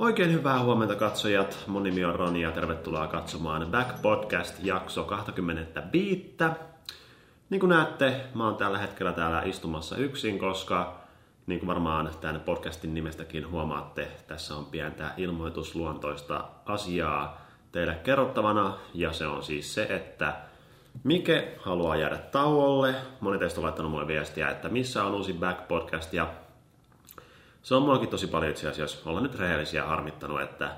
Oikein hyvää huomenta katsojat. Mun nimi on Roni ja tervetuloa katsomaan Back Podcast jakso 25. Niin kuin näette, mä oon tällä hetkellä täällä istumassa yksin, koska niin kuin varmaan tämän podcastin nimestäkin huomaatte, tässä on pientä ilmoitusluontoista asiaa teille kerrottavana. Ja se on siis se, että Mike haluaa jäädä tauolle. Moni teistä on laittanut mulle viestiä, että missä on uusi Back Podcast ja se on muakin tosi paljon itse asiassa, olla nyt rehellisiä harmittanut, että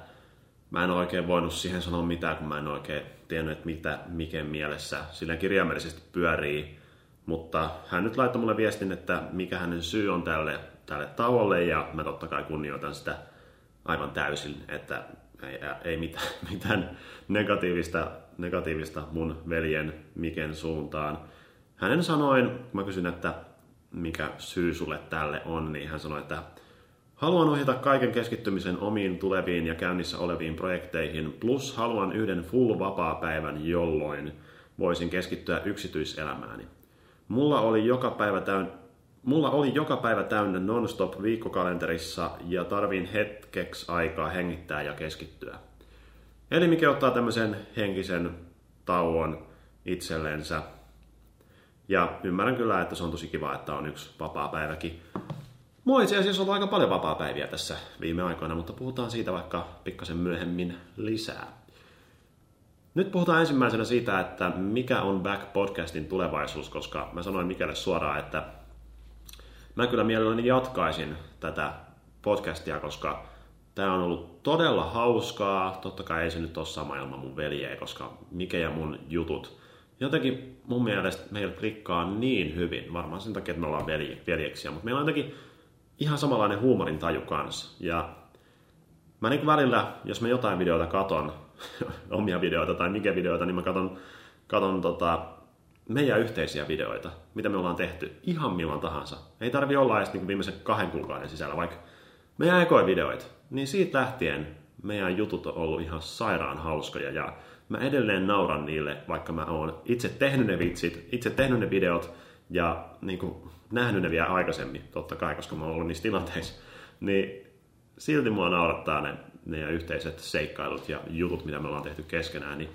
mä en oikein voinut siihen sanoa mitään, kun mä en oikein tiennyt, että mitä Miken mielessä sillä kirjaimellisesti pyörii. Mutta hän nyt laittoi mulle viestin, että mikä hänen syy on tälle, tälle tauolle, ja mä totta kai kunnioitan sitä aivan täysin, että ei, ei mitään, mitään negatiivista, negatiivista mun veljen Miken suuntaan. Hänen sanoin, mä kysyn, että mikä syy sulle tälle on, niin hän sanoi, että Haluan ohjata kaiken keskittymisen omiin tuleviin ja käynnissä oleviin projekteihin, plus haluan yhden full vapaa-päivän, jolloin voisin keskittyä yksityiselämääni. Mulla oli joka päivä täynnä Mulla oli joka päivä täynnä non-stop viikkokalenterissa ja tarvin hetkeksi aikaa hengittää ja keskittyä. Eli mikä ottaa tämmöisen henkisen tauon itsellensä. Ja ymmärrän kyllä, että se on tosi kiva, että on yksi vapaa päiväkin Mulla itse asiassa ollut aika paljon vapaa-päiviä tässä viime aikoina, mutta puhutaan siitä vaikka pikkasen myöhemmin lisää. Nyt puhutaan ensimmäisenä siitä, että mikä on Back Podcastin tulevaisuus, koska mä sanoin Mikelle suoraan, että mä kyllä mielelläni jatkaisin tätä podcastia, koska tämä on ollut todella hauskaa. Totta kai ei se nyt ole sama ilman mun veljeä, koska mikä ja mun jutut jotenkin mun mielestä meillä klikkaa niin hyvin. Varmaan sen takia, että me ollaan veljeksiä, mutta meillä on jotenkin ihan samanlainen huumorin taju kanssa. Ja mä niin välillä, jos mä jotain videoita katon, omia videoita tai mikä videoita, niin mä katon, katon tota, meidän yhteisiä videoita, mitä me ollaan tehty ihan milloin tahansa. Ei tarvi olla edes niin viimeisen kahden kuukauden sisällä, vaikka meidän ekoja videoita. Niin siitä lähtien meidän jutut on ollut ihan sairaan hauskoja ja mä edelleen nauran niille, vaikka mä oon itse tehnyt ne vitsit, itse tehnyt ne videot ja niin kuin, nähnyt ne vielä aikaisemmin, totta kai, koska mä oon ollut niissä tilanteissa, niin silti mua naurattaa ne, ne yhteiset seikkailut ja jutut, mitä me ollaan tehty keskenään, niin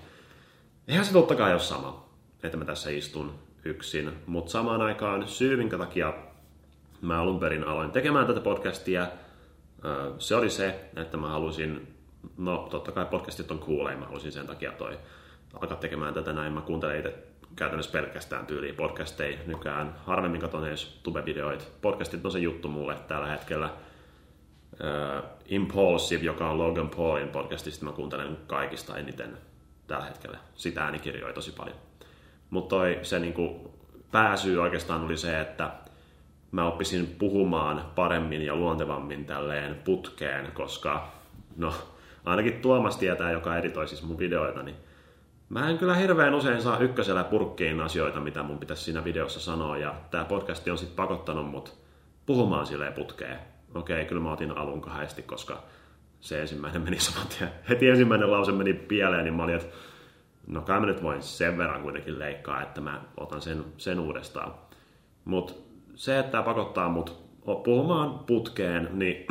eihän se totta kai ole sama, että mä tässä istun yksin, mutta samaan aikaan syy, minkä takia mä alun perin aloin tekemään tätä podcastia, se oli se, että mä halusin, no totta kai podcastit on cool, mä halusin sen takia toi alkaa tekemään tätä näin, mä kuuntelen itse käytännössä pelkästään tyyliin podcasteja nykyään. Harvemmin katson edes tube-videoita. Podcastit on se juttu mulle tällä hetkellä. Uh, Impulsive, joka on Logan Paulin podcastista, mä kuuntelen kaikista eniten tällä hetkellä. Sitä äänikirjoja tosi paljon. Mutta se niinku, pääsyy oikeastaan oli se, että mä oppisin puhumaan paremmin ja luontevammin tälleen putkeen, koska no, ainakin Tuomas tietää, joka editoi siis mun videoita, niin Mä en kyllä hirveän usein saa ykkösellä purkkiin asioita, mitä mun pitäisi siinä videossa sanoa, ja tämä podcasti on sitten pakottanut mut puhumaan silleen putkeen. Okei, kyllä mä otin alun kahdesti, koska se ensimmäinen meni saman tien. Heti ensimmäinen lause meni pieleen, niin mä olin, että no kai mä nyt voin sen verran kuitenkin leikkaa, että mä otan sen, sen uudestaan. Mutta se, että tämä pakottaa mut puhumaan putkeen, niin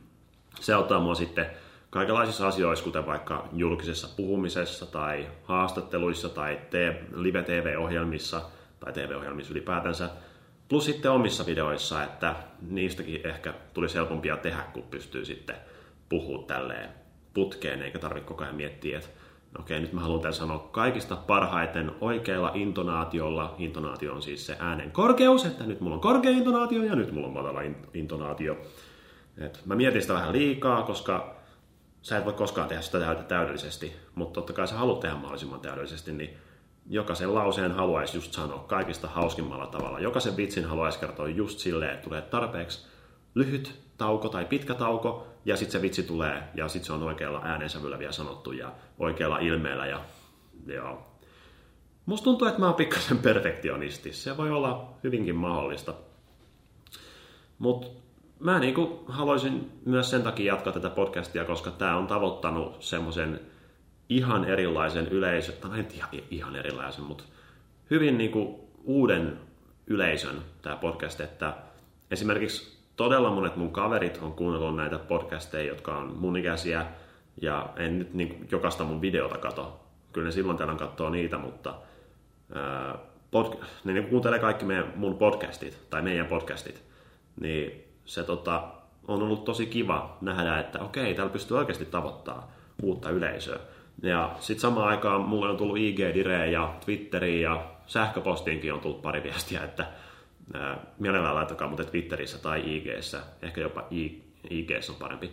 se auttaa mua sitten kaikenlaisissa asioissa, kuten vaikka julkisessa puhumisessa tai haastatteluissa tai live-tv-ohjelmissa tai tv-ohjelmissa ylipäätänsä, plus sitten omissa videoissa, että niistäkin ehkä tulisi helpompia tehdä, kun pystyy sitten puhua tälleen putkeen, eikä tarvitse koko ajan miettiä, että okei, nyt mä haluan tämän sanoa kaikista parhaiten oikealla intonaatiolla. Intonaatio on siis se äänen korkeus, että nyt mulla on korkea intonaatio ja nyt mulla on matala intonaatio. Et mä mietin sitä vähän liikaa, koska sä et voi koskaan tehdä sitä täydellisesti, mutta totta kai sä haluat tehdä mahdollisimman täydellisesti, niin jokaisen lauseen haluaisi just sanoa kaikista hauskimmalla tavalla. Jokaisen vitsin haluaisi kertoa just silleen, että tulee tarpeeksi lyhyt tauko tai pitkä tauko, ja sitten se vitsi tulee, ja sitten se on oikealla äänensävyllä vielä sanottu, ja oikealla ilmeellä, ja joo. Musta tuntuu, että mä oon pikkasen perfektionisti. Se voi olla hyvinkin mahdollista. Mutta mä niin kuin haluaisin myös sen takia jatkaa tätä podcastia, koska tämä on tavoittanut semmoisen ihan erilaisen yleisön, tai en ihan, ihan erilaisen, mutta hyvin niin kuin uuden yleisön tämä podcast, että esimerkiksi todella monet mun kaverit on kuunnellut näitä podcasteja, jotka on mun ikäisiä, ja en nyt niin jokaista mun videota kato. Kyllä ne silloin tällöin katsoo niitä, mutta ää, pod, niin ne kuuntelee kaikki meidän, mun podcastit, tai meidän podcastit, niin se tota, on ollut tosi kiva nähdä, että okei, täällä pystyy oikeasti tavoittaa uutta yleisöä. Ja sitten samaan aikaan mulle on tullut IG Dire ja Twitteriin ja sähköpostiinkin on tullut pari viestiä, että ää, mielellään laittakaa muuten Twitterissä tai IGssä, ehkä jopa IG on parempi,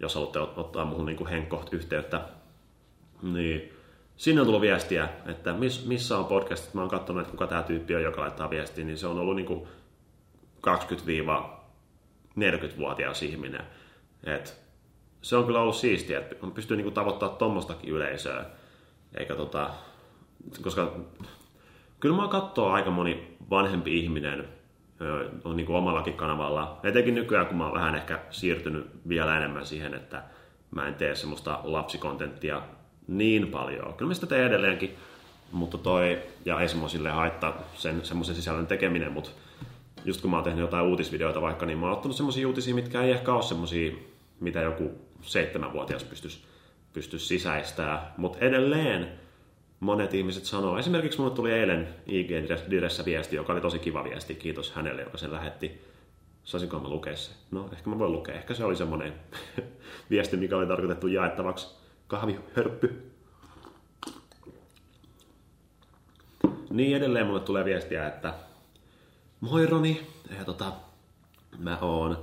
jos haluatte ottaa muuhun niin henkkoht yhteyttä. Niin sinne on tullut viestiä, että miss, missä on podcastit. Mä oon katsonut, että kuka tämä tyyppi on, joka laittaa viestiä, niin se on ollut niin 20-40-vuotias ihminen. Et se on kyllä ollut siistiä, että on pystyy niin tavoittaa tuommoistakin yleisöä. Eikä tota, koska kyllä mä katsoo aika moni vanhempi ihminen on niin kuin omallakin kanavalla. Etenkin nykyään, kun mä oon vähän ehkä siirtynyt vielä enemmän siihen, että mä en tee semmoista lapsikontenttia niin paljon. Kyllä mä sitä teen edelleenkin, mutta toi, ja ei semmoisille haittaa sen semmoisen sisällön tekeminen, mutta just kun mä oon tehnyt jotain uutisvideoita vaikka, niin mä oon ottanut semmoisia uutisia, mitkä ei ehkä ole semmoisia, mitä joku seitsemänvuotias pystyisi pystyisi sisäistää, mutta edelleen monet ihmiset sanoo, esimerkiksi mulle tuli eilen IG-diressä viesti, joka oli tosi kiva viesti, kiitos hänelle, joka sen lähetti. Saisinko mä lukea se? No, ehkä mä voin lukea. Ehkä se oli semmoinen viesti, mikä oli tarkoitettu jaettavaksi kahvihörppy. Niin edelleen mulle tulee viestiä, että moi Roni, ja tota, mä oon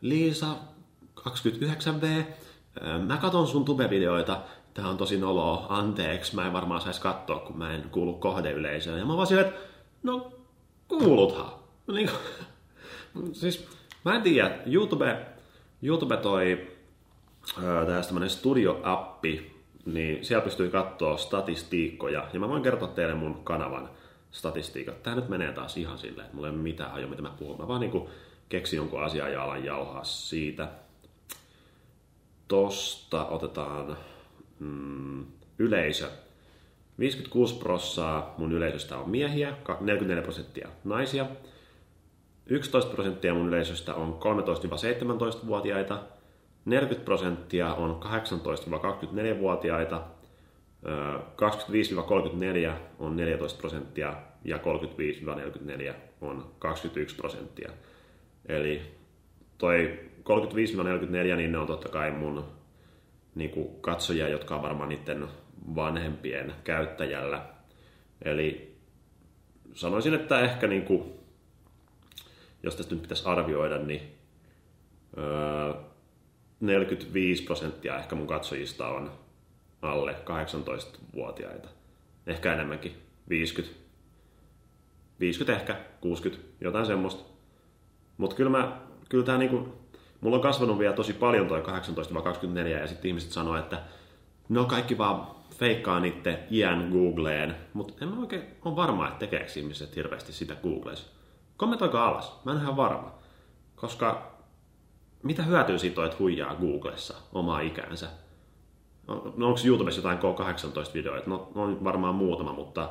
Liisa 29V, mä katon sun tube-videoita, tää on tosi noloa, anteeksi, mä en varmaan saisi katsoa, kun mä en kuulu kohdeyleisöön. Ja mä vaan että no kuuluthan. No, niin siis mä en tiedä, YouTube, YouTube toi tästä tämmönen studio-appi, niin siellä pystyy katsoa statistiikkoja. Ja mä voin kertoa teille mun kanavan statistiikat. Tää nyt menee taas ihan silleen, että mulla ei ole mitään hajua, mitä mä puhun. Mä vaan niinku keksin jonkun asian ja alan jauhaa siitä. Tosta otetaan mm, yleisö. 56 prosenttia mun yleisöstä on miehiä, 44 prosenttia naisia. 11 prosenttia mun yleisöstä on 13-17-vuotiaita, 40 prosenttia on 18-24-vuotiaita, 25-34 on 14 prosenttia ja 35-44 on 21 prosenttia. Eli toi 35-44, niin ne on totta kai mun niin kuin katsojia, jotka on varmaan niiden vanhempien käyttäjällä. Eli sanoisin, että ehkä niin kuin, jos tästä nyt pitäisi arvioida, niin öö, 45 prosenttia ehkä mun katsojista on alle 18-vuotiaita. Ehkä enemmänkin, 50. 50 ehkä, 60, jotain semmoista. Mutta kyllä, mä, kyllä tää niinku, mulla on kasvanut vielä tosi paljon toi 18-24 ja sitten ihmiset sanoo, että no kaikki vaan feikkaa niiden iän Googleen, mutta en mä oikein ole varma, että tekeekö ihmiset hirveästi sitä Googleissa. Kommentoikaa alas, mä en ihan varma. Koska mitä hyötyä siitä on, että huijaa Googlessa omaa ikänsä? No, onko YouTubessa jotain K18-videoita? No, on varmaan muutama, mutta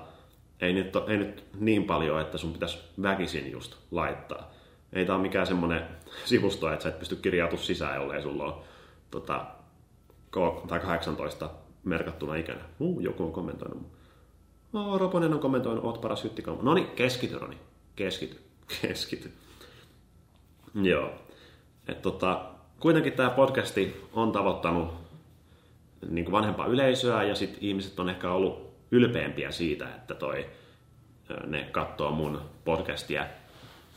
ei nyt, ei nyt niin paljon, että sun pitäisi väkisin just laittaa. Ei tää ole mikään semmonen sivusto, että sä et pysty kirjautumaan sisään, jollei sulla ole tota, K- tai 18 merkattuna ikänä. Uh, joku on kommentoinut. Oh, Roponen on kommentoinut, oot paras hyttikaupunki. No niin, keskity Roni. Keskity. Keskity. Joo. Et tota, kuitenkin tämä podcasti on tavoittanut niin kuin vanhempaa yleisöä ja sitten ihmiset on ehkä ollut ylpeämpiä siitä, että toi, ne katsoo mun podcastia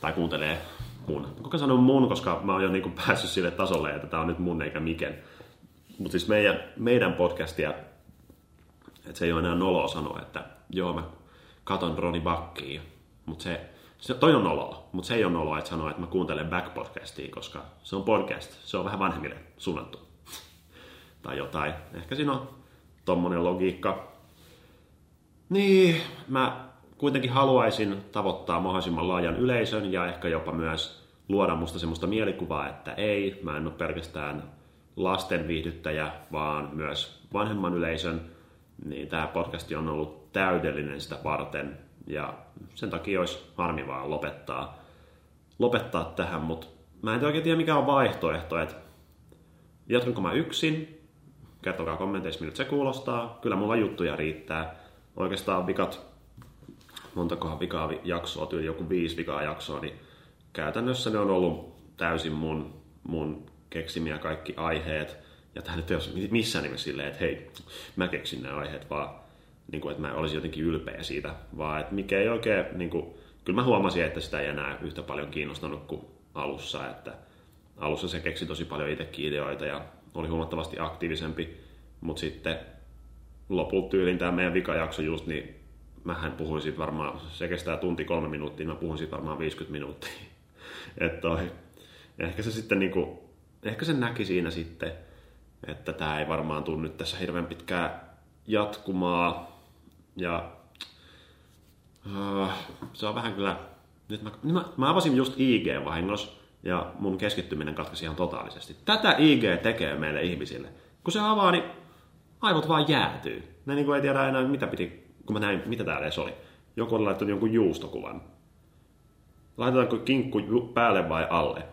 tai kuuntelee mun. Kuka sanoo mun, koska mä oon jo niin kuin päässyt sille tasolle, että tämä on nyt mun eikä miken. Mutta siis meidän, meidän podcastia, että se ei ole enää noloa sanoa, että joo mä katon Roni Bakkiin, mutta se se, toi on noloa, mutta se ei ole noloa, että sanoa, että mä kuuntelen back-podcastia, koska se on podcast, se on vähän vanhemmille suunnattu. Tai jotain. Ehkä siinä on tommonen logiikka. Niin, mä kuitenkin haluaisin tavoittaa mahdollisimman laajan yleisön ja ehkä jopa myös luoda musta semmoista mielikuvaa, että ei, mä en ole pelkästään lasten viihdyttäjä, vaan myös vanhemman yleisön, niin tämä podcast on ollut täydellinen sitä varten ja sen takia olisi harmi vaan lopettaa, lopettaa tähän, mutta mä en oikein tiedä mikä on vaihtoehto, että jatkanko mä yksin, kertokaa kommenteissa miltä se kuulostaa, kyllä mulla juttuja riittää. Oikeastaan vikat, montakohan vikaa jaksoa, tyyli joku viisi vikaa jaksoa, niin käytännössä ne on ollut täysin mun, mun keksimiä kaikki aiheet. Ja tämä nyt ei ole missään nimessä silleen, että hei, mä keksin nämä aiheet, vaan niin kuin, että mä olisin jotenkin ylpeä siitä, vaan että mikä ei oikein, niin kuin, kyllä mä huomasin, että sitä ei enää yhtä paljon kiinnostanut kuin alussa, että alussa se keksi tosi paljon itsekin ideoita ja oli huomattavasti aktiivisempi, mutta sitten lopulta tyylin tämä meidän vikajakso just, niin mähän puhuin siitä varmaan, se kestää tunti kolme minuuttia, mä puhuin siitä varmaan 50 minuuttia. että toi, ehkä se sitten niinku, ehkä se näki siinä sitten, että tämä ei varmaan tule nyt tässä hirveän pitkää jatkumaa. Ja uh, se on vähän kyllä, nyt mä, mä, mä avasin just IG vahingossa ja mun keskittyminen katkesi ihan totaalisesti. Tätä IG tekee meille ihmisille. Kun se avaa, niin aivot vaan jäätyy. Ne niin kuin ei tiedä enää mitä piti, kun mä näin, mitä täällä edes oli. Joku oli laittanut jonkun juustokuvan. Laitetaanko kinkku päälle vai alle?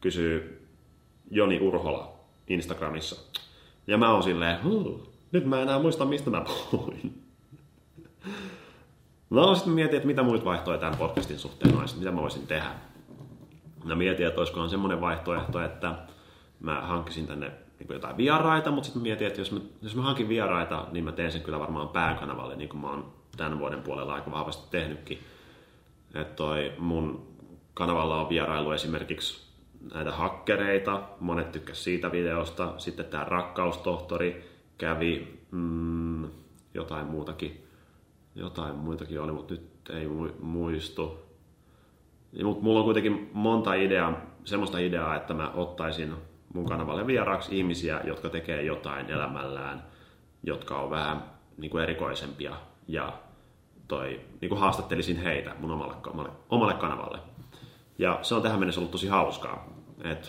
Kysyy Joni Urhola Instagramissa. Ja mä oon silleen, nyt mä enää muista, mistä mä puhuin. No sitten mietin, että mitä muut vaihtoehtoja tämän podcastin suhteen olisi, mitä mä voisin tehdä. Mä mietin, että olisikohan semmoinen vaihtoehto, että mä hankkisin tänne niin jotain vieraita, mutta sitten mietin, että jos mä, jos mä hankin vieraita, niin mä teen sen kyllä varmaan pääkanavalle, niin kuin mä oon tämän vuoden puolella aika vahvasti tehnytkin. Että toi mun kanavalla on vierailu esimerkiksi näitä hakkereita, monet tykkäs siitä videosta, sitten tämä rakkaustohtori kävi, mm, jotain muutakin, jotain muitakin oli, mutta nyt ei muistu. Mutta mulla on kuitenkin monta ideaa, semmoista ideaa, että mä ottaisin mun kanavalle vieraaksi ihmisiä, jotka tekee jotain elämällään, jotka on vähän niin kuin erikoisempia ja toi, niin kuin haastattelisin heitä mun omalle, omalle, omalle kanavalle. Ja se on tähän mennessä ollut tosi hauskaa, että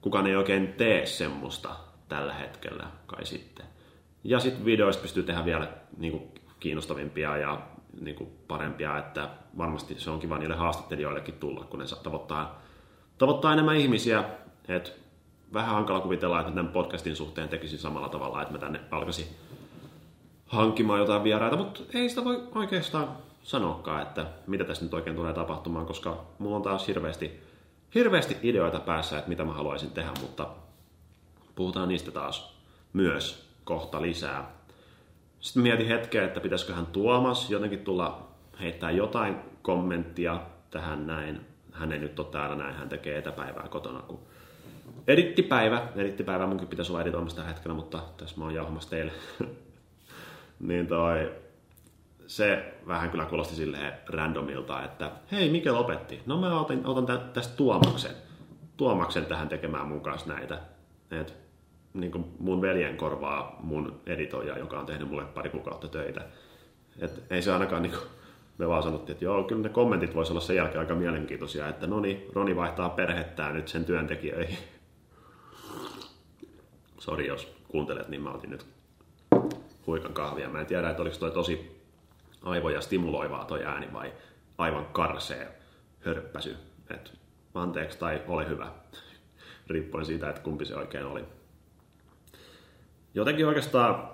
kukaan ei oikein tee semmoista tällä hetkellä kai sitten. Ja sitten videoista pystyy tehdä vielä niin kuin kiinnostavimpia ja niin kuin parempia, että varmasti se on kiva niille haastattelijoillekin tulla, kun ne tavoittaa, tavoittaa enemmän ihmisiä. Et vähän hankala kuvitella, että tämän podcastin suhteen tekisin samalla tavalla, että mä tänne alkaisin hankkimaan jotain vieraita, mutta ei sitä voi oikeastaan sanoakaan, että mitä tässä nyt oikein tulee tapahtumaan, koska mulla on taas hirveästi, hirveästi ideoita päässä, että mitä mä haluaisin tehdä, mutta puhutaan niistä taas myös kohta lisää. Sitten mietin hetkeä, että pitäisiköhän Tuomas jotenkin tulla heittää jotain kommenttia tähän näin. Hän ei nyt ole täällä näin, hän tekee etäpäivää kotona, kun edittipäivä. Edittipäivä munkin pitäisi olla editoimassa tällä hetkellä, mutta tässä mä oon jauhamassa teille. niin toi, se vähän kyllä kuulosti silleen randomilta, että hei, mikä lopetti? No mä otan, otan tästä Tuomaksen. Tuomaksen tähän tekemään mun kanssa näitä. Et niin kuin mun veljen korvaa mun editoija, joka on tehnyt mulle pari kuukautta töitä. Et ei se ainakaan niin kuin, me vaan sanottiin, että joo, kyllä ne kommentit voisi olla sen jälkeen aika mielenkiintoisia, että no niin, Roni vaihtaa perhettään nyt sen työntekijöihin. Sori, jos kuuntelet, niin mä otin nyt huikan kahvia. Mä en tiedä, että oliko toi tosi aivoja stimuloivaa toi ääni vai aivan karsee hörppäsy. Et anteeksi tai ole hyvä. Riippuen siitä, että kumpi se oikein oli jotenkin oikeastaan,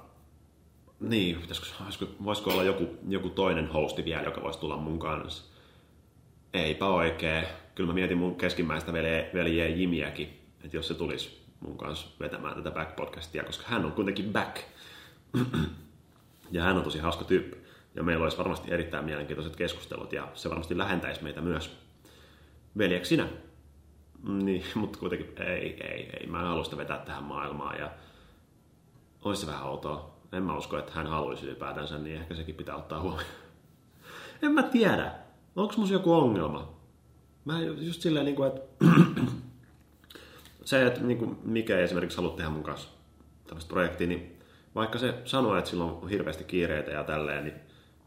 niin, voisiko, voisiko olla joku, joku toinen hosti vielä, joka voisi tulla mun kanssa. Eipä oikein. Kyllä mä mietin mun keskimmäistä veljeä Jimiäkin, että jos se tulisi mun kanssa vetämään tätä back-podcastia, koska hän on kuitenkin back. ja hän on tosi hauska tyyppi. Ja meillä olisi varmasti erittäin mielenkiintoiset keskustelut ja se varmasti lähentäisi meitä myös veljeksinä. Niin, mutta kuitenkin ei, ei, ei. Mä en halua sitä vetää tähän maailmaan. Ja olisi vähän outoa. En mä usko, että hän haluaisi ylipäätänsä, niin ehkä sekin pitää ottaa huomioon. en mä tiedä. Onko mun joku ongelma? Mä just silleen, niin kuin, että se, että niin kuin, mikä esimerkiksi halua tehdä mun kanssa tämmöistä projektia, niin vaikka se sanoo, että sillä on hirveästi kiireitä ja tälleen, niin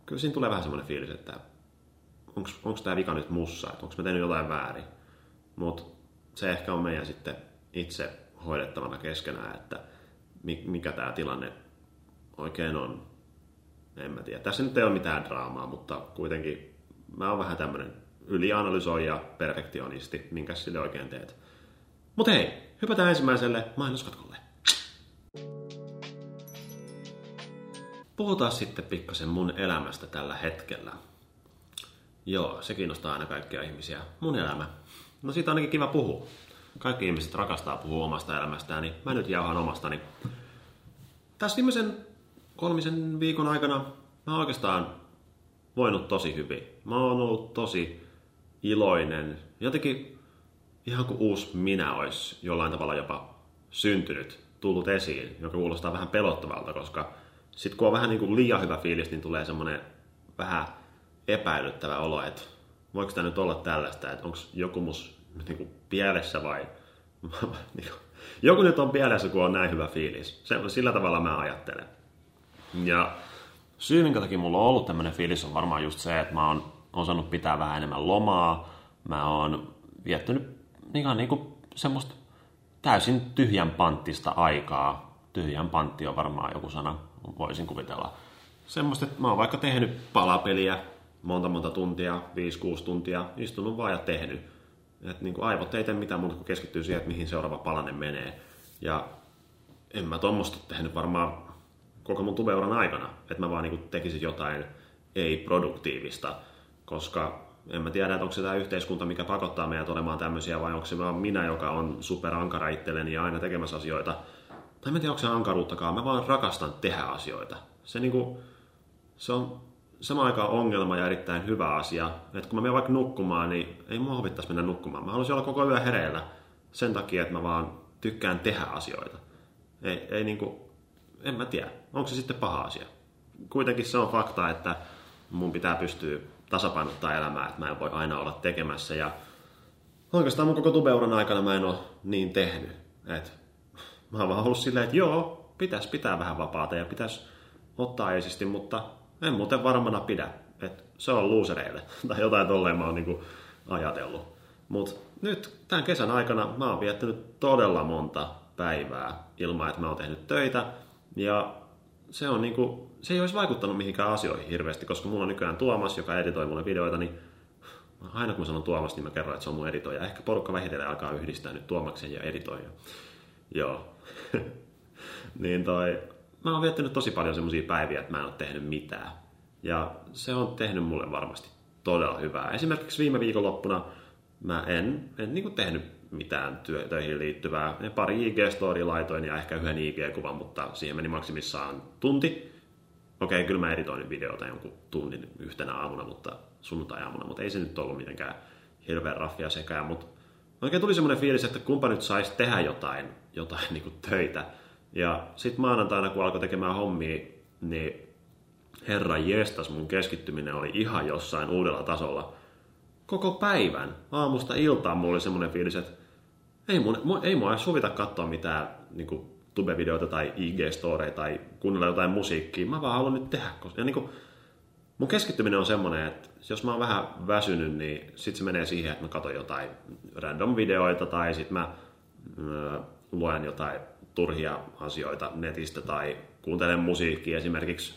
kyllä siinä tulee vähän semmoinen fiilis, että onko tämä vika nyt mussa, että onko mä tehnyt jotain väärin. Mutta se ehkä on meidän sitten itse hoidettavana keskenään, että mikä tämä tilanne oikein on. En mä tiedä. Tässä nyt ei ole mitään draamaa, mutta kuitenkin mä oon vähän tämmönen, ylianalysoi ja perfektionisti, minkä sille oikein teet. Mutta hei, hypätään ensimmäiselle mainoskatkolle. Puhutaan sitten pikkasen mun elämästä tällä hetkellä. Joo, se kiinnostaa aina kaikkia ihmisiä. Mun elämä. No siitä on ainakin kiva puhua. Kaikki ihmiset rakastaa puhua omasta elämästään, niin mä nyt jauhan omastani. Tässä viimeisen kolmisen viikon aikana mä oikeastaan voinut tosi hyvin. Mä oon ollut tosi iloinen. Jotenkin ihan kuin uusi minä olisi jollain tavalla jopa syntynyt, tullut esiin, joka kuulostaa vähän pelottavalta, koska sitten kun on vähän niin kuin liian hyvä fiilis, niin tulee semmoinen vähän epäilyttävä olo, että voiko tämä nyt olla tällaista, että onko joku mus niin kuin pielessä vai niin joku nyt on pielessä, kun on näin hyvä fiilis. Se, sillä tavalla mä ajattelen. Ja syy, minkä takia mulla on ollut tämmöinen fiilis, on varmaan just se, että mä oon osannut pitää vähän enemmän lomaa. Mä oon viettänyt ihan niin kuin semmoista täysin tyhjän panttista aikaa. Tyhjän pantti on varmaan joku sana, voisin kuvitella. Semmoista, että mä oon vaikka tehnyt palapeliä monta monta tuntia, 5-6 tuntia, istunut vaan ja tehnyt. Et niin kuin aivot ei tee mitään muuta kuin keskittyy siihen, että mihin seuraava palanen menee. Ja en mä tuommoista tehnyt varmaan koko mun tubeuran aikana, että mä vaan niin tekisin jotain ei-produktiivista, koska en mä tiedä, että onko se tämä yhteiskunta, mikä pakottaa meidät olemaan tämmöisiä, vai onko se vaan minä, joka on superankara itselleni ja aina tekemässä asioita. Tai en tiedä, onko se ankaruuttakaan, mä vaan rakastan tehdä asioita. Se, niinku, se on samaan aikaan ongelma ja erittäin hyvä asia. Että kun mä menen vaikka nukkumaan, niin ei mua huvittaisi mennä nukkumaan. Mä haluaisin olla koko yö hereillä sen takia, että mä vaan tykkään tehdä asioita. Ei, ei niinku, en mä tiedä, onko se sitten paha asia. Kuitenkin se on fakta, että mun pitää pystyä tasapainottaa elämää, että mä en voi aina olla tekemässä. Ja oikeastaan mun koko tubeuran aikana mä en ole niin tehnyt. Et mä oon vaan ollut silleen, että joo, pitäisi pitää vähän vapaata ja pitäisi ottaa esisti, mutta en muuten varmana pidä. Et se on luusereille. Tai jotain tolleen mä oon niinku ajatellut. Mutta nyt tämän kesän aikana mä oon viettänyt todella monta päivää ilman, että mä oon tehnyt töitä. Ja se, on niinku, se ei olisi vaikuttanut mihinkään asioihin hirveästi, koska mulla on nykyään Tuomas, joka editoi mulle videoita, niin aina kun mä sanon Tuomas, niin mä kerron, että se on mun editoija. Ehkä porukka vähitellen alkaa yhdistää nyt Tuomaksen ja editoija. Joo. niin toi, mä oon viettänyt tosi paljon semmoisia päiviä, että mä en ole tehnyt mitään. Ja se on tehnyt mulle varmasti todella hyvää. Esimerkiksi viime viikonloppuna mä en, en niin tehnyt mitään työ, töihin liittyvää. Ja pari IG-story laitoin ja ehkä yhden IG-kuvan, mutta siihen meni maksimissaan tunti. Okei, kyllä mä editoin videota jonkun tunnin yhtenä aamuna, mutta sunnuntai-aamuna, mutta ei se nyt ollut mitenkään hirveän raffia sekään, mutta oikein tuli semmoinen fiilis, että kumpa nyt saisi tehdä jotain, jotain niin töitä. Ja sitten maanantaina, kun alkoi tekemään hommia, niin herra jestas, mun keskittyminen oli ihan jossain uudella tasolla. Koko päivän, aamusta iltaan, mulla oli semmoinen fiilis, että ei mun, ei mua suvita katsoa mitään niin kuin tube-videoita tai IG-storeja tai kuunnella jotain musiikkia. Mä vaan haluan nyt tehdä. Koska, ja niin kuin, mun keskittyminen on semmoinen, että jos mä oon vähän väsynyt, niin sit se menee siihen, että mä katson jotain random videoita tai sit mä äh, luen jotain turhia asioita netistä tai kuuntelen musiikkia esimerkiksi,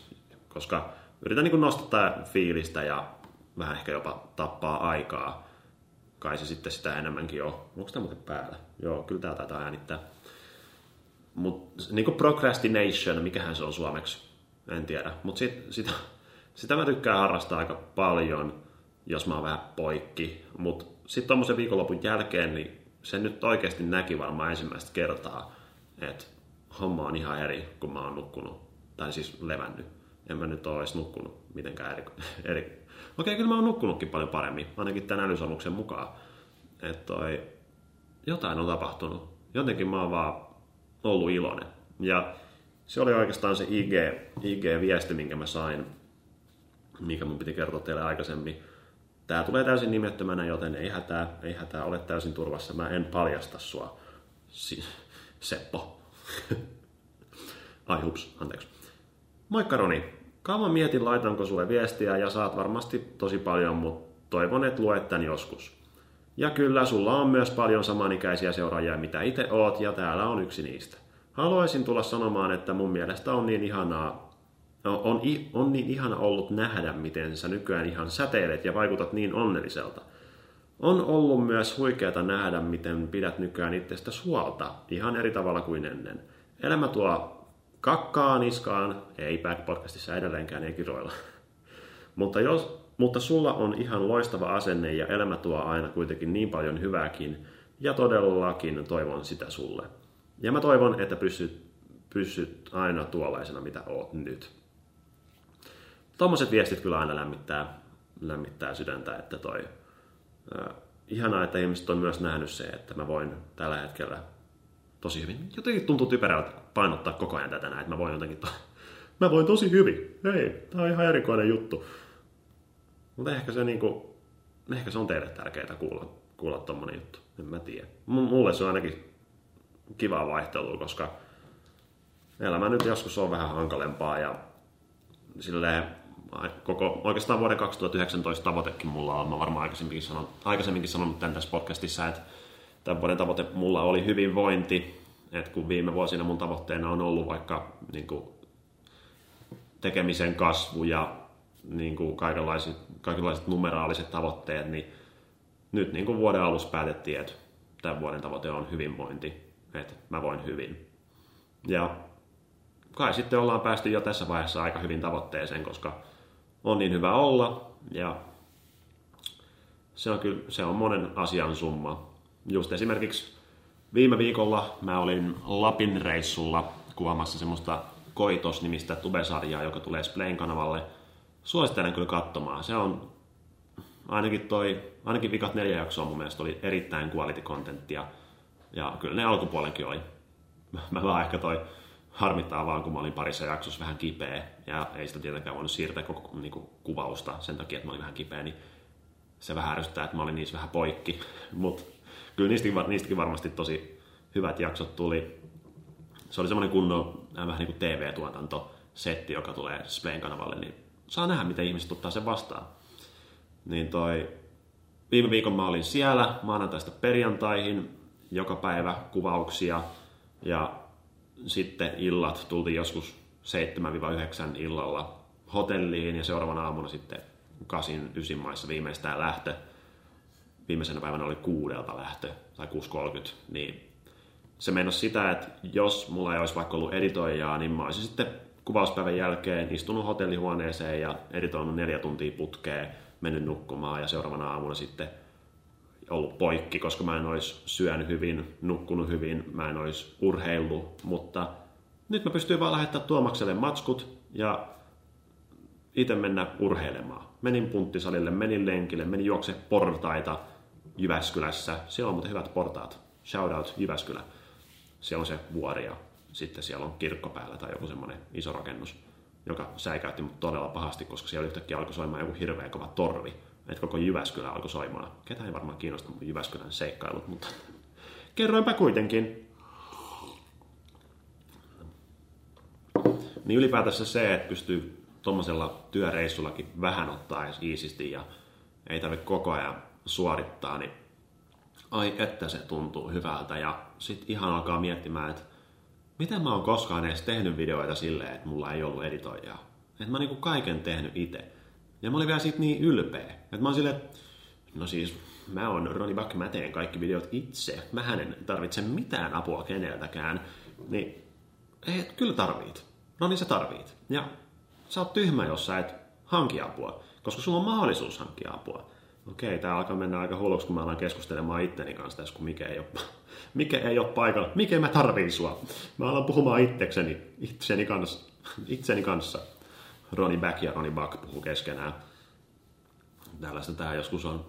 koska yritän niin nostattaa fiilistä ja vähän ehkä jopa tappaa aikaa. Kai se sitten sitä enemmänkin on. Onko tämä muuten päällä? Joo, kyllä tää taitaa äänittää. Mutta niin kuin procrastination, mikähän se on suomeksi, en tiedä. Mutta sit, sitä, sitä mä tykkään harrastaa aika paljon, jos mä oon vähän poikki. Mutta sitten tuommoisen viikonlopun jälkeen, niin se nyt oikeasti näki varmaan ensimmäistä kertaa, että homma on ihan eri, kun mä oon nukkunut. Tai siis levännyt. En mä nyt ole edes nukkunut mitenkään eri. eri. Okei, kyllä mä oon nukkunutkin paljon paremmin, ainakin tämän älysolmuksen mukaan. Että toi, jotain on tapahtunut. Jotenkin mä oon vaan ollut iloinen. Ja se oli oikeastaan se IG, IG-viesti, minkä mä sain, mikä mun piti kertoa teille aikaisemmin. Tää tulee täysin nimettömänä, joten ei hätää, ei hätää, ole täysin turvassa. Mä en paljasta sua. Si- Seppo. Ai hups, anteeksi. Moikka Roni. Kauan mietin, laitanko sulle viestiä ja saat varmasti tosi paljon, mutta toivon, että luet tän joskus. Ja kyllä, sulla on myös paljon samanikäisiä seuraajia, mitä itse oot, ja täällä on yksi niistä. Haluaisin tulla sanomaan, että mun mielestä on niin ihanaa, on, on niin ihana ollut nähdä, miten sä nykyään ihan säteilet ja vaikutat niin onnelliselta. On ollut myös huikeata nähdä, miten pidät nykyään itsestä huolta ihan eri tavalla kuin ennen. Elämä tuo kakkaa niskaan, ei Back Podcastissa edelleenkään ei kiroilla. mutta, jos, mutta sulla on ihan loistava asenne ja elämä tuo aina kuitenkin niin paljon hyvääkin, ja todellakin toivon sitä sulle. Ja mä toivon, että pysyt, pysyt aina tuollaisena, mitä oot nyt. Tuommoiset viestit kyllä aina lämmittää, lämmittää sydäntä, että toi... Ihanaa, että ihmiset on myös nähnyt se, että mä voin tällä hetkellä tosi hyvin. Jotenkin tuntuu typerältä painottaa koko ajan tätä näin, että mä voin jotenkin... To... Mä voin tosi hyvin. Hei, tää on ihan erikoinen juttu. Mutta ehkä se, niinku, ehkä se on teille tärkeää kuulla, kuulla tommonen juttu. En mä tiedä. Mulle se on ainakin kivaa vaihtelua, koska elämä nyt joskus on vähän hankalempaa ja silleen koko, oikeastaan vuoden 2019 tavoitekin mulla on. Mä varmaan aikaisemminkin, sanon, aikaisemminkin sanonut tämän tässä podcastissa, että tämän vuoden tavoite mulla oli hyvinvointi. Että kun viime vuosina mun tavoitteena on ollut vaikka niin kuin, tekemisen kasvu ja niin kuin kaikenlaiset, kaikenlaiset numeraaliset tavoitteet, niin nyt niin kuin vuoden alussa päätettiin, että tämän vuoden tavoite on hyvinvointi, että mä voin hyvin. Ja kai sitten ollaan päästy jo tässä vaiheessa aika hyvin tavoitteeseen, koska on niin hyvä olla ja se on kyllä se on monen asian summa. Just esimerkiksi viime viikolla mä olin Lapin reissulla kuvaamassa semmoista Koitos-nimistä tubesarjaa, joka tulee Splain kanavalle. Suosittelen kyllä katsomaan. Se on ainakin toi, ainakin vikat neljä jaksoa mun mielestä oli erittäin quality. Ja kyllä ne alkupuolenkin oli. Mä vaan ehkä toi harmittaa vaan, kun mä olin parissa jaksossa vähän kipeä ja ei sitä tietenkään voinut siirtää koko niin kuin, kuvausta sen takia, että mä olin vähän kipeä, niin se vähän ärsyttää, että mä olin niissä vähän poikki. Mutta kyllä niistäkin, niistäkin varmasti tosi hyvät jaksot tuli. Se oli semmoinen kunnon äh, vähän niin kuin TV-tuotanto setti, joka tulee Splayn kanavalle, niin saa nähdä, miten ihmiset ottaa sen vastaan. Niin toi, viime viikon mä olin siellä maanantaista perjantaihin, joka päivä kuvauksia ja sitten illat tultiin joskus 7-9 illalla hotelliin ja seuraavana aamuna sitten 8-9 maissa viimeistään lähtö. Viimeisenä päivänä oli kuudelta lähtö tai 6.30, niin se meinasi sitä, että jos mulla ei olisi vaikka ollut editoijaa, niin mä olisin sitten kuvauspäivän jälkeen istunut hotellihuoneeseen ja editoinut neljä tuntia putkeen, mennyt nukkumaan ja seuraavana aamuna sitten ollut poikki, koska mä en olisi syönyt hyvin, nukkunut hyvin, mä en olisi urheillut, mutta nyt mä pystyin vaan lähettämään Tuomakselle matskut ja itse mennä urheilemaan. Menin punttisalille, menin lenkille, menin juokse portaita Jyväskylässä. Siellä on muuten hyvät portaat. Shout out Jyväskylä. Siellä on se vuori ja sitten siellä on kirkko päällä tai joku semmoinen iso rakennus, joka säikäytti mut todella pahasti, koska siellä yhtäkkiä alkoi soimaan joku hirveän kova torvi että koko Jyväskylä alkoi soimaan. Ketä ei varmaan kiinnosta mun Jyväskylän seikkailut, mutta kerroinpä kuitenkin. Niin ylipäätänsä se, että pystyy tuommoisella työreissullakin vähän ottaa edes iisisti ja ei tarvitse koko ajan suorittaa, niin ai että se tuntuu hyvältä. Ja sitten ihan alkaa miettimään, että miten mä oon koskaan edes tehnyt videoita silleen, että mulla ei ollut editoijaa. Että mä oon niinku kaiken tehnyt itse. Ja mä olin vielä siitä niin ylpeä. Että mä oon silleen, no siis mä oon Roni Back, mä teen kaikki videot itse. Mä en tarvitse mitään apua keneltäkään. Niin, ei, kyllä tarvit. No niin sä tarvit. Ja sä oot tyhmä, jos sä et hanki apua. Koska sulla on mahdollisuus hankkia apua. Okei, tää alkaa mennä aika hulluksi, kun mä alan keskustelemaan itteni kanssa tässä, kun mikä ei ole, mikä ei ole paikalla. Mikä mä tarviin sua? Mä alan puhumaan itsekseni, itseni kanssa. Itseni kanssa. Ronnie Back ja Ronnie Buck puhuu keskenään. Tällaista tämä joskus on.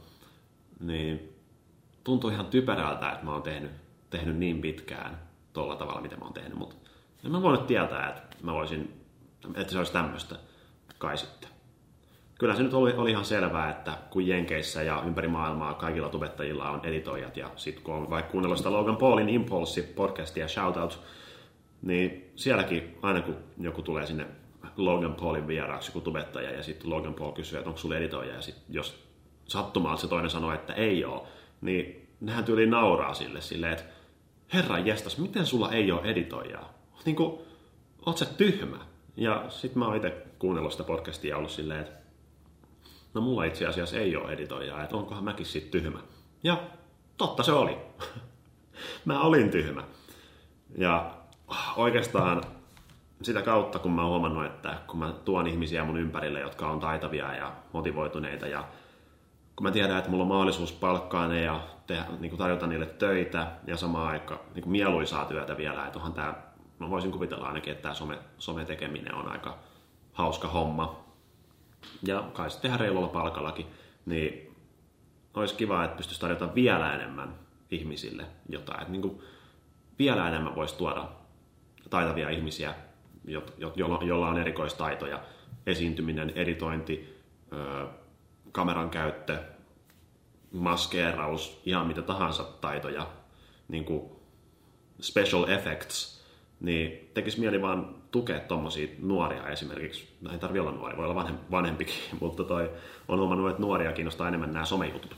Niin tuntuu ihan typerältä, että mä oon tehnyt, tehnyt niin pitkään tuolla tavalla, mitä mä oon tehnyt, mutta en mä voinut tietää, että mä voisin, että se olisi tämmöistä kai sitten. Kyllä se nyt oli, oli ihan selvää, että kun Jenkeissä ja ympäri maailmaa kaikilla tubettajilla on editoijat ja sitten kun on vaikka kuunnellut sitä Logan Paulin Impulse podcastia Shoutout, niin sielläkin aina kun joku tulee sinne Logan Paulin vieraaksi joku tubettaja ja sitten Logan Paul kysyy, että onko sulla editoija ja sitten jos sattumalta se toinen sanoo, että ei ole, niin nehän tyyli nauraa sille silleen, että herran jestas, miten sulla ei ole editoijaa? Niin kuin, oot sä tyhmä? Ja sitten mä oon itse kuunnellut sitä podcastia ja ollut silleen, että no mulla itse asiassa ei ole editoijaa, että onkohan mäkin sitten tyhmä. Ja totta se oli. mä olin tyhmä. Ja oikeastaan sitä kautta, kun mä oon huomannut, että kun mä tuon ihmisiä mun ympärille, jotka on taitavia ja motivoituneita ja kun mä tiedän, että mulla on mahdollisuus palkkaa ne ja tehdä, niin kuin tarjota niille töitä ja samaan aikaan niin kuin mieluisaa työtä vielä, että onhan tää, mä voisin kuvitella ainakin, että tämä some, tekeminen on aika hauska homma. Ja kai sitten tehdä reilulla palkallakin, niin olisi kiva, että pystyisi tarjota vielä enemmän ihmisille jotain. Että niin kuin vielä enemmän voisi tuoda taitavia ihmisiä, jolla, jolla on erikoistaitoja, esiintyminen, editointi, kameran käyttö, maskeeraus, ihan mitä tahansa taitoja, niin kuin special effects, niin tekisi mieli vaan tukea tuommoisia nuoria esimerkiksi. No ei olla nuori, voi olla vanhem, vanhempikin, mutta toi on huomannut, että nuoria kiinnostaa enemmän nämä somejutut.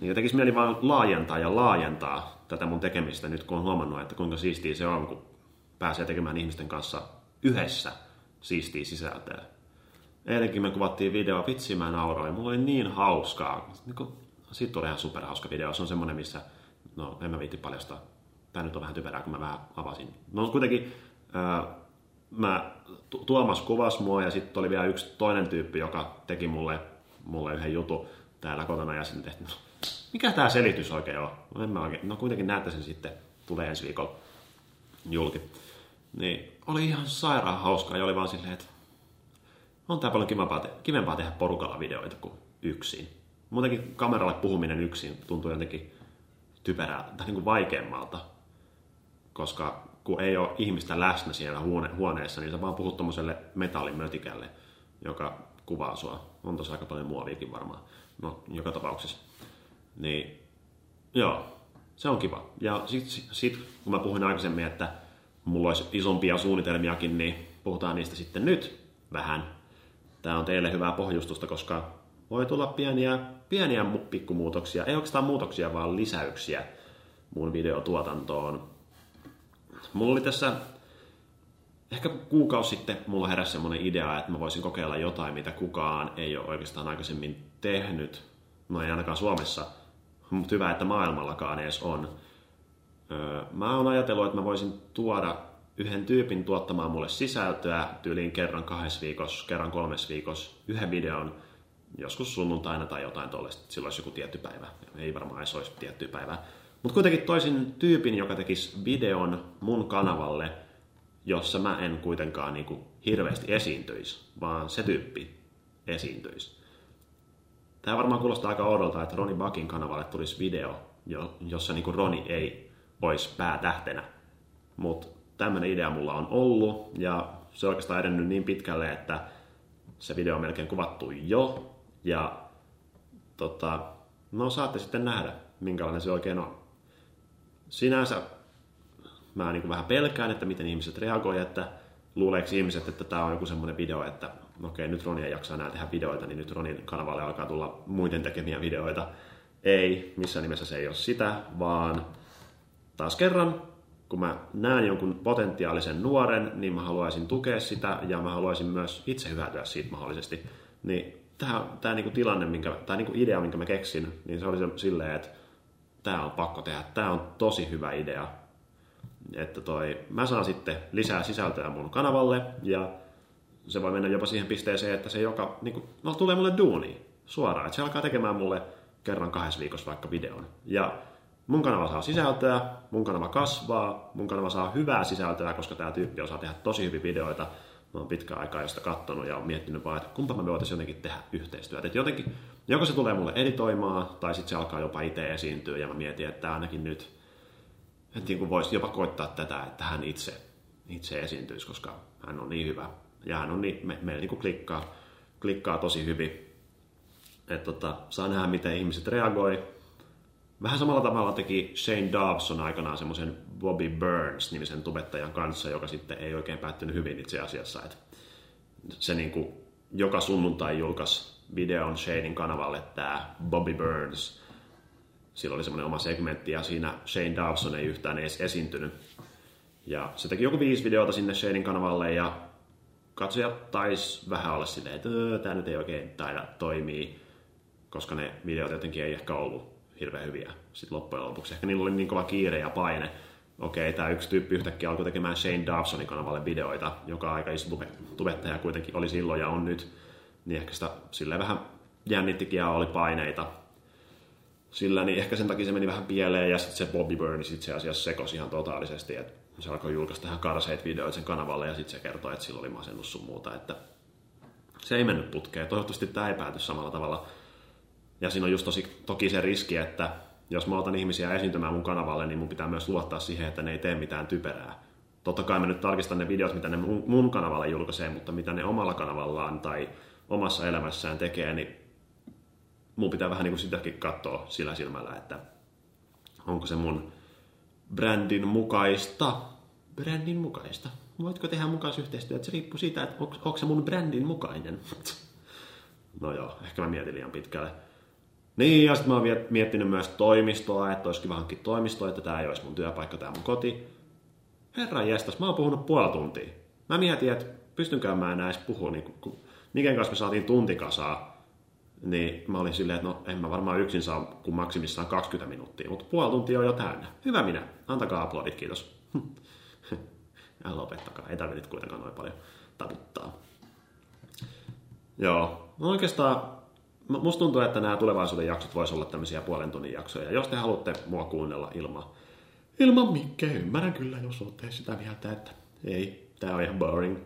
Niin tekisi mieli vaan laajentaa ja laajentaa tätä mun tekemistä nyt, kun on huomannut, että kuinka siistiä se on, kun pääsee tekemään ihmisten kanssa yhdessä siistiä sisältöä. Eilenkin me kuvattiin video, vitsi mä nauroin, mulla oli niin hauskaa. Niin kun, siitä tuli ihan superhauska video, se on semmonen, missä, no en mä viitti paljastaa. Tää nyt on vähän typerää, kun mä vähän avasin. No kuitenkin, ää, mä, Tuomas kuvasi mua ja sitten oli vielä yksi toinen tyyppi, joka teki mulle, mulle yhden jutun täällä kotona ja sitten tehtiin, no, mikä tämä selitys oikein on? No, en mä oikein, no kuitenkin näette sen sitten, tulee ensi viikolla julki. Niin oli ihan sairaan hauskaa ja oli vaan silleen, että on tää paljon kivempaa, te- kivempaa tehdä porukalla videoita kuin yksin. Muutenkin kameralle puhuminen yksin tuntuu jotenkin typerää tai niin kuin vaikeammalta, koska kun ei ole ihmistä läsnä siellä huone- huoneessa, niin sä vaan puhut tommoselle metallimötikälle, joka kuvaa sua. On tossa aika paljon muoviikin varmaan. No, joka tapauksessa. Niin, joo, se on kiva. Ja sit, sit kun mä puhuin aikaisemmin, että mulla olisi isompia suunnitelmiakin, niin puhutaan niistä sitten nyt vähän. Tämä on teille hyvää pohjustusta, koska voi tulla pieniä, pieniä pikkumuutoksia, ei oikeastaan muutoksia, vaan lisäyksiä mun videotuotantoon. Mulla oli tässä ehkä kuukausi sitten mulla heräsi semmoinen idea, että mä voisin kokeilla jotain, mitä kukaan ei ole oikeastaan aikaisemmin tehnyt. No ei ainakaan Suomessa, mutta hyvä, että maailmallakaan edes on. Mä oon ajatellut, että mä voisin tuoda yhden tyypin tuottamaan mulle sisältöä tyyliin kerran kahdessa viikossa, kerran kolmes viikossa, yhden videon, joskus sunnuntaina tai jotain tuollaista, silloin olisi joku tietty päivä. Ei varmaan edes olisi tietty päivä. Mutta kuitenkin toisin tyypin, joka tekisi videon mun kanavalle, jossa mä en kuitenkaan niin kuin hirveästi esiintyisi, vaan se tyyppi esiintyisi. Tämä varmaan kuulostaa aika oudolta, että Roni Bakin kanavalle tulisi video, jossa niin kuin Roni ei olisi päätähtenä. Mutta tämmöinen idea mulla on ollut ja se on oikeastaan edennyt niin pitkälle, että se video on melkein kuvattu jo. Ja tota, no saatte sitten nähdä, minkälainen se oikein on. Sinänsä mä niin vähän pelkään, että miten ihmiset reagoivat, että luuleeko ihmiset, että tämä on joku semmoinen video, että no okei, nyt Roni ei jaksa enää tehdä videoita, niin nyt Ronin kanavalle alkaa tulla muiden tekemiä videoita. Ei, missään nimessä se ei ole sitä, vaan taas kerran, kun mä näen jonkun potentiaalisen nuoren, niin mä haluaisin tukea sitä ja mä haluaisin myös itse hyötyä siitä mahdollisesti. Niin tämä, tämä niinku tilanne, minkä, tämä niinku idea, minkä mä keksin, niin se oli silleen, että tämä on pakko tehdä, tämä on tosi hyvä idea. Että toi, mä saan sitten lisää sisältöä mun kanavalle ja se voi mennä jopa siihen pisteeseen, että se joka, niin kuin, no, tulee mulle duuni suoraan, että se alkaa tekemään mulle kerran kahdessa viikossa vaikka videon. Ja mun kanava saa sisältöä, mun kanava kasvaa, mun kanava saa hyvää sisältöä, koska tämä tyyppi osaa tehdä tosi hyviä videoita. Mä oon pitkään aikaa josta kattonut ja oon miettinyt vaan, että kumpa me voitaisiin jotenkin tehdä yhteistyötä. Että jotenkin, joko se tulee mulle editoimaan, tai sitten se alkaa jopa itse esiintyä, ja mä mietin, että ainakin nyt, että niin voisi jopa koittaa tätä, että hän itse, itse esiintyisi, koska hän on niin hyvä. Ja hän on niin, me, me niin klikkaa, klikkaa tosi hyvin. Että tota, saa nähdä, miten ihmiset reagoi Vähän samalla tavalla teki Shane Dawson aikanaan semmoisen Bobby Burns-nimisen tubettajan kanssa, joka sitten ei oikein päättynyt hyvin itse asiassa. Että se niin kuin joka sunnuntai julkaisi videon Shanein kanavalle tämä Bobby Burns. Sillä oli semmoinen oma segmentti ja siinä Shane Dawson ei yhtään edes esiintynyt. Ja se teki joku viisi videota sinne Shanein kanavalle ja katsojat taisi vähän olla silleen, että tämä nyt ei oikein taida toimii, koska ne videot jotenkin ei ehkä ollut hirveän hyviä sitten loppujen lopuksi. Ehkä niillä oli niin kova kiire ja paine. Okei, tämä yksi tyyppi yhtäkkiä alkoi tekemään Shane Dawsonin kanavalle videoita, joka aika iso tubettaja kuitenkin oli silloin ja on nyt. Niin ehkä sitä silleen vähän jännittikin ja oli paineita. Sillä niin ehkä sen takia se meni vähän pieleen ja sitten se Bobby Burns itse asiassa sekosi ihan totaalisesti, että se alkoi julkaista ihan karseet videoita sen kanavalle ja sitten se kertoi, että sillä oli masennus sun muuta, että se ei mennyt putkeen. Toivottavasti tämä ei pääty samalla tavalla. Ja siinä on just tosi, toki se riski, että jos mä otan ihmisiä esiintymään mun kanavalle, niin mun pitää myös luottaa siihen, että ne ei tee mitään typerää. Totta kai mä nyt tarkistan ne videot, mitä ne mun kanavalle julkaisee, mutta mitä ne omalla kanavallaan tai omassa elämässään tekee, niin mun pitää vähän niin kuin sitäkin katsoa sillä silmällä, että onko se mun brändin mukaista. Brändin mukaista. Voitko tehdä yhteistyötä? Se riippuu siitä, että onko se mun brändin mukainen. no joo, ehkä mä mietin liian pitkälle. Niin, ja sitten mä oon miettinyt myös toimistoa, että olisi kiva hankkia toimistoa, että tämä ei olisi mun työpaikka, tämä mun koti. Herra jestas, mä oon puhunut puoli tuntia. Mä mietin, että pystynkö mä enää edes puhua, niin kun Niken kanssa me saatiin tuntikasaa, niin mä olin silleen, että no en mä varmaan yksin saa kuin maksimissaan 20 minuuttia, mutta puoli tuntia on jo täynnä. Hyvä minä, antakaa aplodit, kiitos. Ja lopettakaa, ei tarvitse kuitenkaan noin paljon taputtaa. Joo, no oikeastaan musta tuntuu, että nämä tulevaisuuden jaksot voisi olla tämmöisiä puolen tunnin jaksoja. Jos te haluatte mua kuunnella ilman, ilman mikkejä, ymmärrän kyllä, jos olette sitä mieltä, että ei, tää on ihan boring.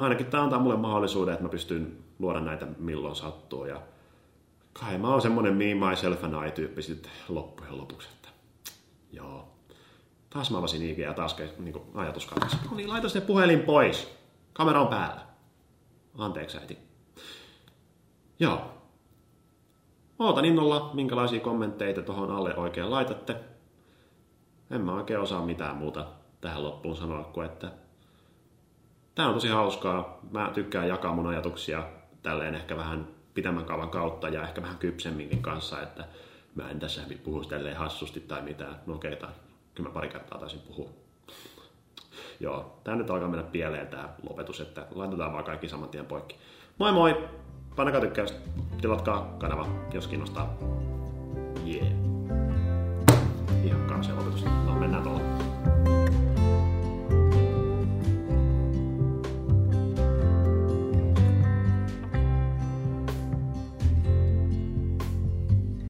Ainakin tämä antaa mulle mahdollisuuden, että mä pystyn luoda näitä milloin sattuu. Ja kai mä oon semmonen me, myself and I tyyppi sitten loppujen lopuksi. Että joo. Taas mä avasin IG ja taas niin ajatus katsoi. No niin, laita se puhelin pois. Kamera on päällä. Anteeksi äiti. Joo. Ootan innolla, minkälaisia kommentteja tuohon alle oikein laitatte. En mä oikein osaa mitään muuta tähän loppuun sanoa kuin, että tämä on tosi hauskaa. Mä tykkään jakaa mun ajatuksia tälleen ehkä vähän pitemmän kaavan kautta ja ehkä vähän kypsemminkin kanssa, että mä en tässä puhu tälleen hassusti tai mitään. No okei, okay, kyllä mä pari kertaa taisin puhua. Joo, tää nyt alkaa mennä pieleen tää lopetus, että laitetaan vaan kaikki saman tien poikki. Moi moi! Painakaa tykkäys, tilatkaa kanava, jos kiinnostaa. Jee. Yeah. Ihan kanssa lopetus. No mennään tuolla.